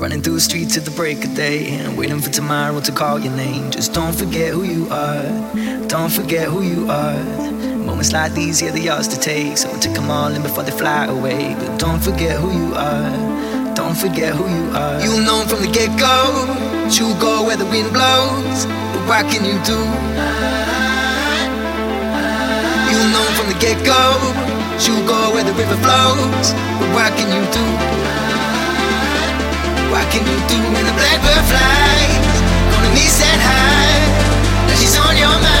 Running through the streets at the break of day, and waiting for tomorrow to call your name. Just don't forget who you are. Don't forget who you are. Moments like these, yeah, they're yours to take. So take them all in before they fly away. But don't forget who you are. Don't forget who you are. You'll know from the get go. You'll go where the wind blows. But what can you do? You'll know from the get go. You'll go where the river flows. But what can you do? What can you do when the blackbird flies? Gonna miss that high that she's on your mind.